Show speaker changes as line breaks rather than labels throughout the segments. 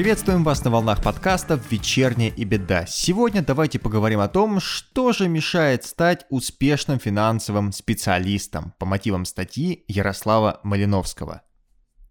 Приветствуем вас на волнах подкастов «Вечерняя и беда». Сегодня давайте поговорим о том, что же мешает стать успешным финансовым специалистом по мотивам статьи Ярослава Малиновского.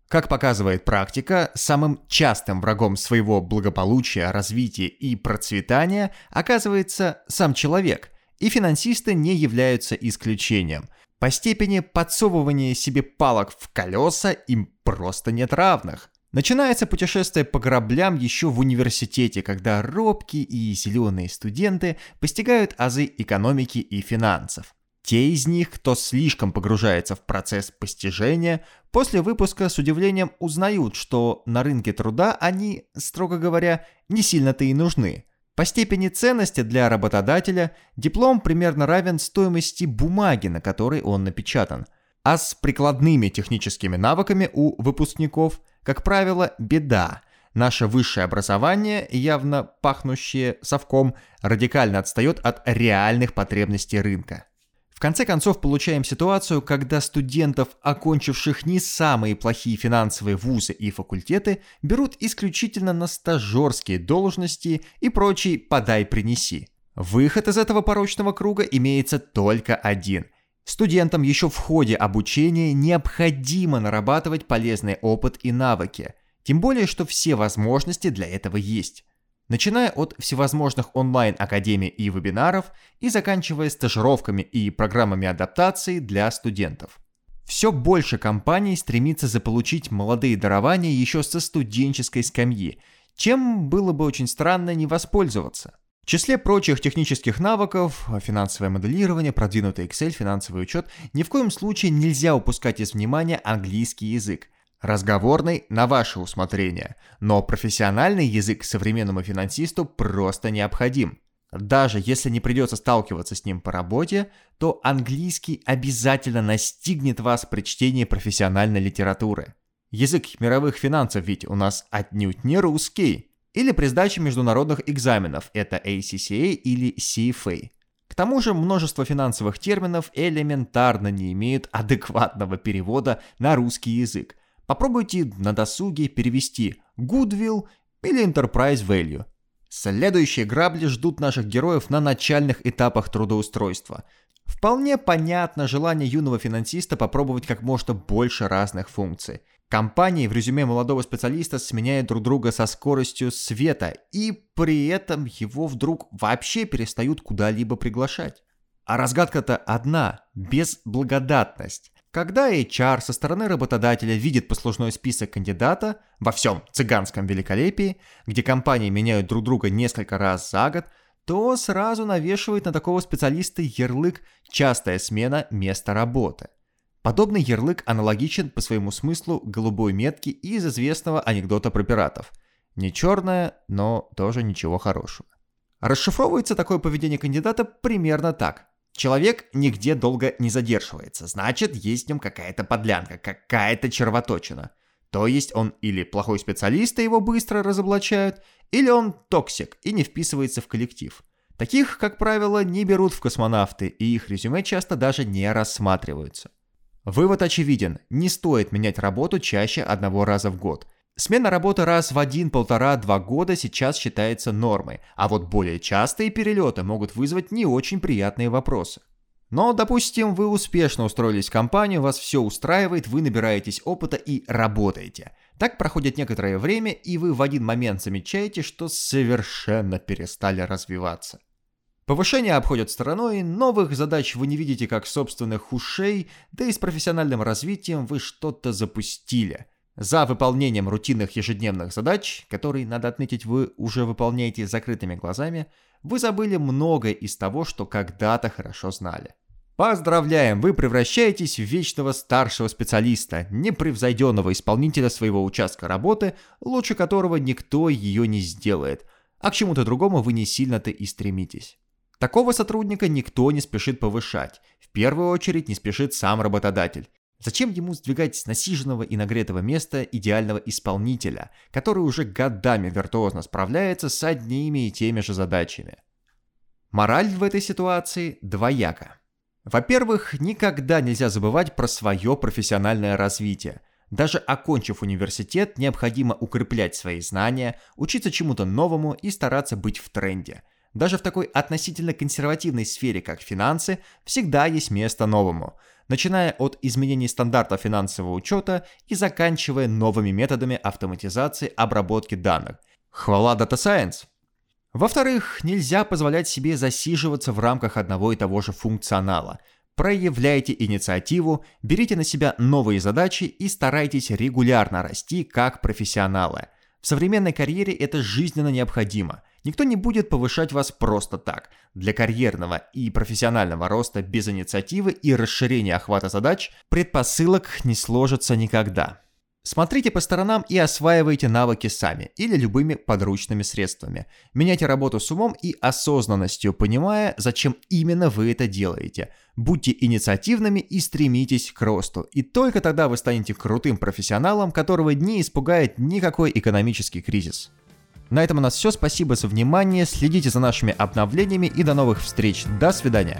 Как показывает практика, самым частым врагом своего благополучия, развития и процветания оказывается сам человек, и финансисты не являются исключением. По степени подсовывания себе палок в колеса им просто нет равных – Начинается путешествие по граблям еще в университете, когда робкие и зеленые студенты постигают азы экономики и финансов. Те из них, кто слишком погружается в процесс постижения, после выпуска с удивлением узнают, что на рынке труда они, строго говоря, не сильно-то и нужны. По степени ценности для работодателя диплом примерно равен стоимости бумаги, на которой он напечатан. А с прикладными техническими навыками у выпускников как правило, беда. Наше высшее образование, явно пахнущее совком, радикально отстает от реальных потребностей рынка. В конце концов, получаем ситуацию, когда студентов, окончивших не самые плохие финансовые вузы и факультеты, берут исключительно на стажерские должности и прочий «подай-принеси». Выход из этого порочного круга имеется только один – Студентам еще в ходе обучения необходимо нарабатывать полезный опыт и навыки, тем более, что все возможности для этого есть. Начиная от всевозможных онлайн-академий и вебинаров и заканчивая стажировками и программами адаптации для студентов. Все больше компаний стремится заполучить молодые дарования еще со студенческой скамьи, чем было бы очень странно не воспользоваться. В числе прочих технических навыков, финансовое моделирование, продвинутый Excel, финансовый учет, ни в коем случае нельзя упускать из внимания английский язык. Разговорный на ваше усмотрение, но профессиональный язык современному финансисту просто необходим. Даже если не придется сталкиваться с ним по работе, то английский обязательно настигнет вас при чтении профессиональной литературы. Язык мировых финансов ведь у нас отнюдь не русский или при сдаче международных экзаменов, это ACCA или CFA. К тому же множество финансовых терминов элементарно не имеют адекватного перевода на русский язык. Попробуйте на досуге перевести Goodwill или Enterprise Value. Следующие грабли ждут наших героев на начальных этапах трудоустройства. Вполне понятно желание юного финансиста попробовать как можно больше разных функций. Компании в резюме молодого специалиста сменяют друг друга со скоростью света, и при этом его вдруг вообще перестают куда-либо приглашать. А разгадка-то одна – безблагодатность. Когда HR со стороны работодателя видит послужной список кандидата во всем цыганском великолепии, где компании меняют друг друга несколько раз за год, то сразу навешивает на такого специалиста ярлык «частая смена места работы». Подобный ярлык аналогичен по своему смыслу голубой метке из известного анекдота про пиратов. Не черное, но тоже ничего хорошего. Расшифровывается такое поведение кандидата примерно так. Человек нигде долго не задерживается, значит, есть в нем какая-то подлянка, какая-то червоточина. То есть он или плохой специалист, и его быстро разоблачают, или он toxic и не вписывается в коллектив. Таких, как правило, не берут в космонавты, и их резюме часто даже не рассматриваются. Вывод очевиден, не стоит менять работу чаще одного раза в год. Смена работы раз в один, полтора, два года сейчас считается нормой, а вот более частые перелеты могут вызвать не очень приятные вопросы. Но, допустим, вы успешно устроились в компанию, вас все устраивает, вы набираетесь опыта и работаете. Так проходит некоторое время, и вы в один момент замечаете, что совершенно перестали развиваться. Повышение обходят стороной, новых задач вы не видите как собственных ушей, да и с профессиональным развитием вы что-то запустили. За выполнением рутинных ежедневных задач, которые, надо отметить, вы уже выполняете закрытыми глазами, вы забыли многое из того, что когда-то хорошо знали. Поздравляем, вы превращаетесь в вечного старшего специалиста, непревзойденного исполнителя своего участка работы, лучше которого никто ее не сделает, а к чему-то другому вы не сильно-то и стремитесь. Такого сотрудника никто не спешит повышать. В первую очередь не спешит сам работодатель. Зачем ему сдвигать с насиженного и нагретого места идеального исполнителя, который уже годами виртуозно справляется с одними и теми же задачами? Мораль в этой ситуации двояка. Во-первых, никогда нельзя забывать про свое профессиональное развитие. Даже окончив университет, необходимо укреплять свои знания, учиться чему-то новому и стараться быть в тренде. Даже в такой относительно консервативной сфере, как финансы, всегда есть место новому, начиная от изменений стандарта финансового учета и заканчивая новыми методами автоматизации обработки данных. Хвала Data Science! Во-вторых, нельзя позволять себе засиживаться в рамках одного и того же функционала. Проявляйте инициативу, берите на себя новые задачи и старайтесь регулярно расти как профессионалы. В современной карьере это жизненно необходимо. Никто не будет повышать вас просто так. Для карьерного и профессионального роста без инициативы и расширения охвата задач предпосылок не сложится никогда. Смотрите по сторонам и осваивайте навыки сами или любыми подручными средствами. Меняйте работу с умом и осознанностью, понимая, зачем именно вы это делаете. Будьте инициативными и стремитесь к росту. И только тогда вы станете крутым профессионалом, которого не испугает никакой экономический кризис. На этом у нас все. Спасибо за внимание. Следите за нашими обновлениями и до новых встреч. До свидания.